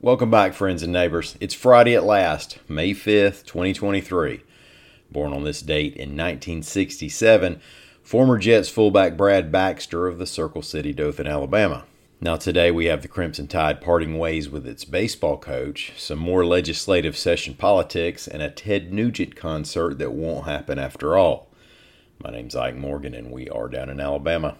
Welcome back, friends and neighbors. It's Friday at last, May 5th, 2023. Born on this date in 1967, former Jets fullback Brad Baxter of the Circle City, Dothan, Alabama. Now, today we have the Crimson Tide parting ways with its baseball coach, some more legislative session politics, and a Ted Nugent concert that won't happen after all. My name's Ike Morgan, and we are down in Alabama.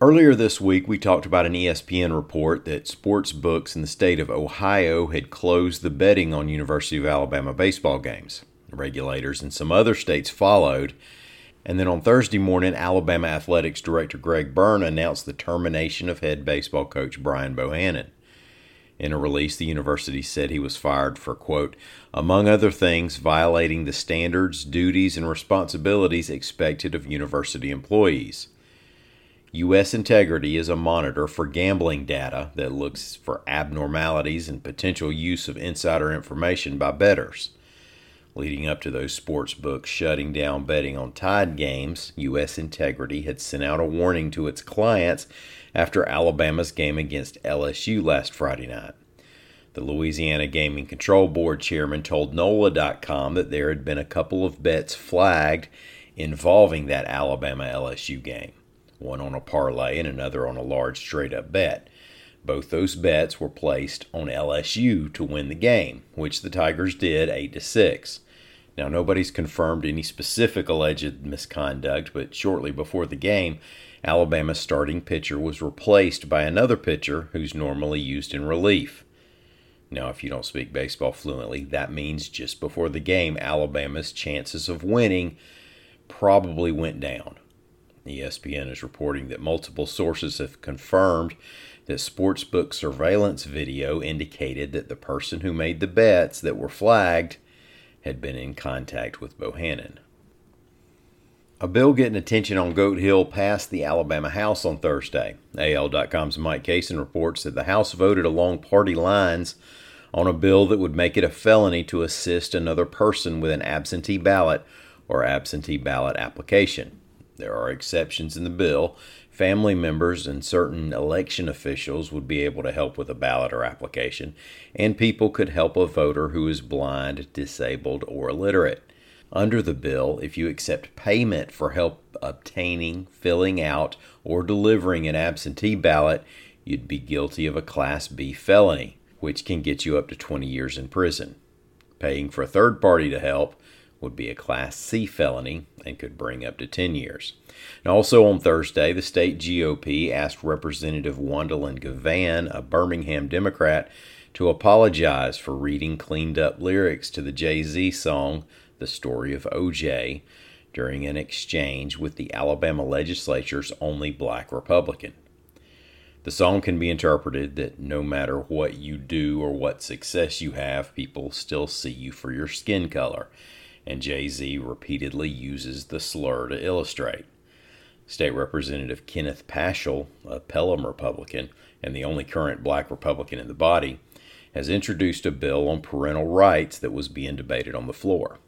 Earlier this week, we talked about an ESPN report that sports books in the state of Ohio had closed the betting on University of Alabama baseball games. Regulators in some other states followed. And then on Thursday morning, Alabama Athletics Director Greg Byrne announced the termination of head baseball coach Brian Bohannon. In a release, the university said he was fired for, quote, among other things, violating the standards, duties, and responsibilities expected of university employees. U.S. Integrity is a monitor for gambling data that looks for abnormalities and potential use of insider information by bettors. Leading up to those sports books shutting down betting on Tide games, U.S. Integrity had sent out a warning to its clients after Alabama's game against LSU last Friday night. The Louisiana Gaming Control Board chairman told NOLA.com that there had been a couple of bets flagged involving that Alabama LSU game one on a parlay and another on a large straight up bet. Both those bets were placed on LSU to win the game, which the Tigers did 8 to 6. Now nobody's confirmed any specific alleged misconduct, but shortly before the game, Alabama's starting pitcher was replaced by another pitcher who's normally used in relief. Now, if you don't speak baseball fluently, that means just before the game, Alabama's chances of winning probably went down. ESPN is reporting that multiple sources have confirmed that sportsbook surveillance video indicated that the person who made the bets that were flagged had been in contact with Bohannon. A bill getting attention on Goat Hill passed the Alabama House on Thursday. AL.com's Mike Cason reports that the House voted along party lines on a bill that would make it a felony to assist another person with an absentee ballot or absentee ballot application. There are exceptions in the bill. Family members and certain election officials would be able to help with a ballot or application, and people could help a voter who is blind, disabled, or illiterate. Under the bill, if you accept payment for help obtaining, filling out, or delivering an absentee ballot, you'd be guilty of a Class B felony, which can get you up to 20 years in prison. Paying for a third party to help would be a Class C felony and could bring up to 10 years. And also on Thursday, the state GOP asked Representative Juandalynn Givan, a Birmingham Democrat, to apologize for reading cleaned up lyrics to the Jay Z song, The Story of OJ, during an exchange with the Alabama legislature's only black Republican. The song can be interpreted that no matter what you do or what success you have, people still see you for your skin color and Jay Z repeatedly uses the slur to illustrate. State Representative Kenneth Paschal, a Pelham Republican and the only current black Republican in the body, has introduced a bill on parental rights that was being debated on the floor.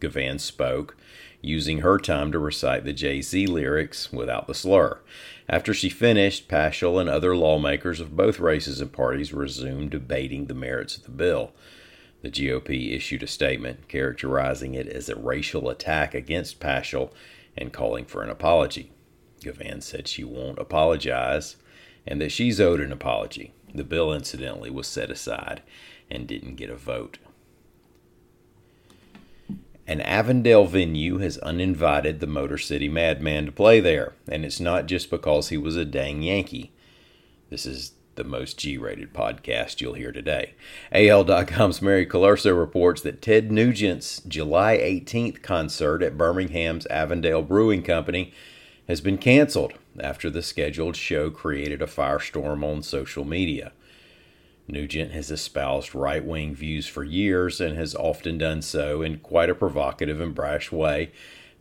Givan spoke, using her time to recite the Jay Z lyrics without the slur. After she finished, Paschal and other lawmakers of both races and parties resumed debating the merits of the bill. The GOP issued a statement characterizing it as a racial attack against Paschal and calling for an apology. Givan said she won't apologize and that she's owed an apology. The bill, incidentally, was set aside and didn't get a vote. An Avondale venue has uninvited the Motor City Madman to play there, and it's not just because he was a dang Yankee. This is the most G rated podcast you'll hear today. AL.com's Mary Colurso reports that Ted Nugent's July 18th concert at Birmingham's Avondale Brewing Company has been canceled after the scheduled show created a firestorm on social media. Nugent has espoused right wing views for years and has often done so in quite a provocative and brash way,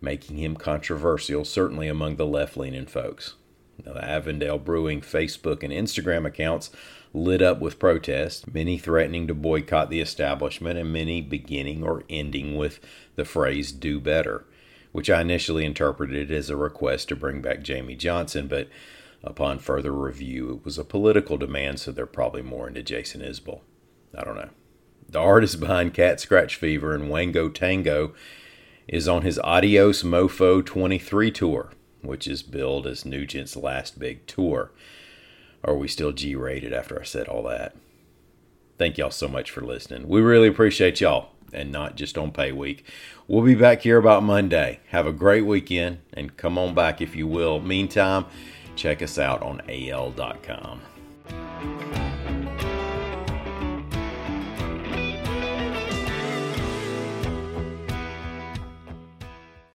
making him controversial, certainly among the left leaning folks. Now, the Avondale Brewing Facebook and Instagram accounts lit up with protests, many threatening to boycott the establishment, and many beginning or ending with the phrase do better. which I initially interpreted as a request to bring back Jamey Johnson, but upon further review, it was a political demand, so they're probably more into Jason Isbell. I don't know. The artist behind Cat Scratch Fever and Wango Tango is on his Adios Mofo 23 tour, which is billed as Nugent's last big tour. Are we still G rated after I said all that? Thank y'all so much for listening. We really appreciate y'all, and not just on pay week. We'll be back here about Monday. Have a great weekend, and come on back if you will. Meantime, check us out on AL.com.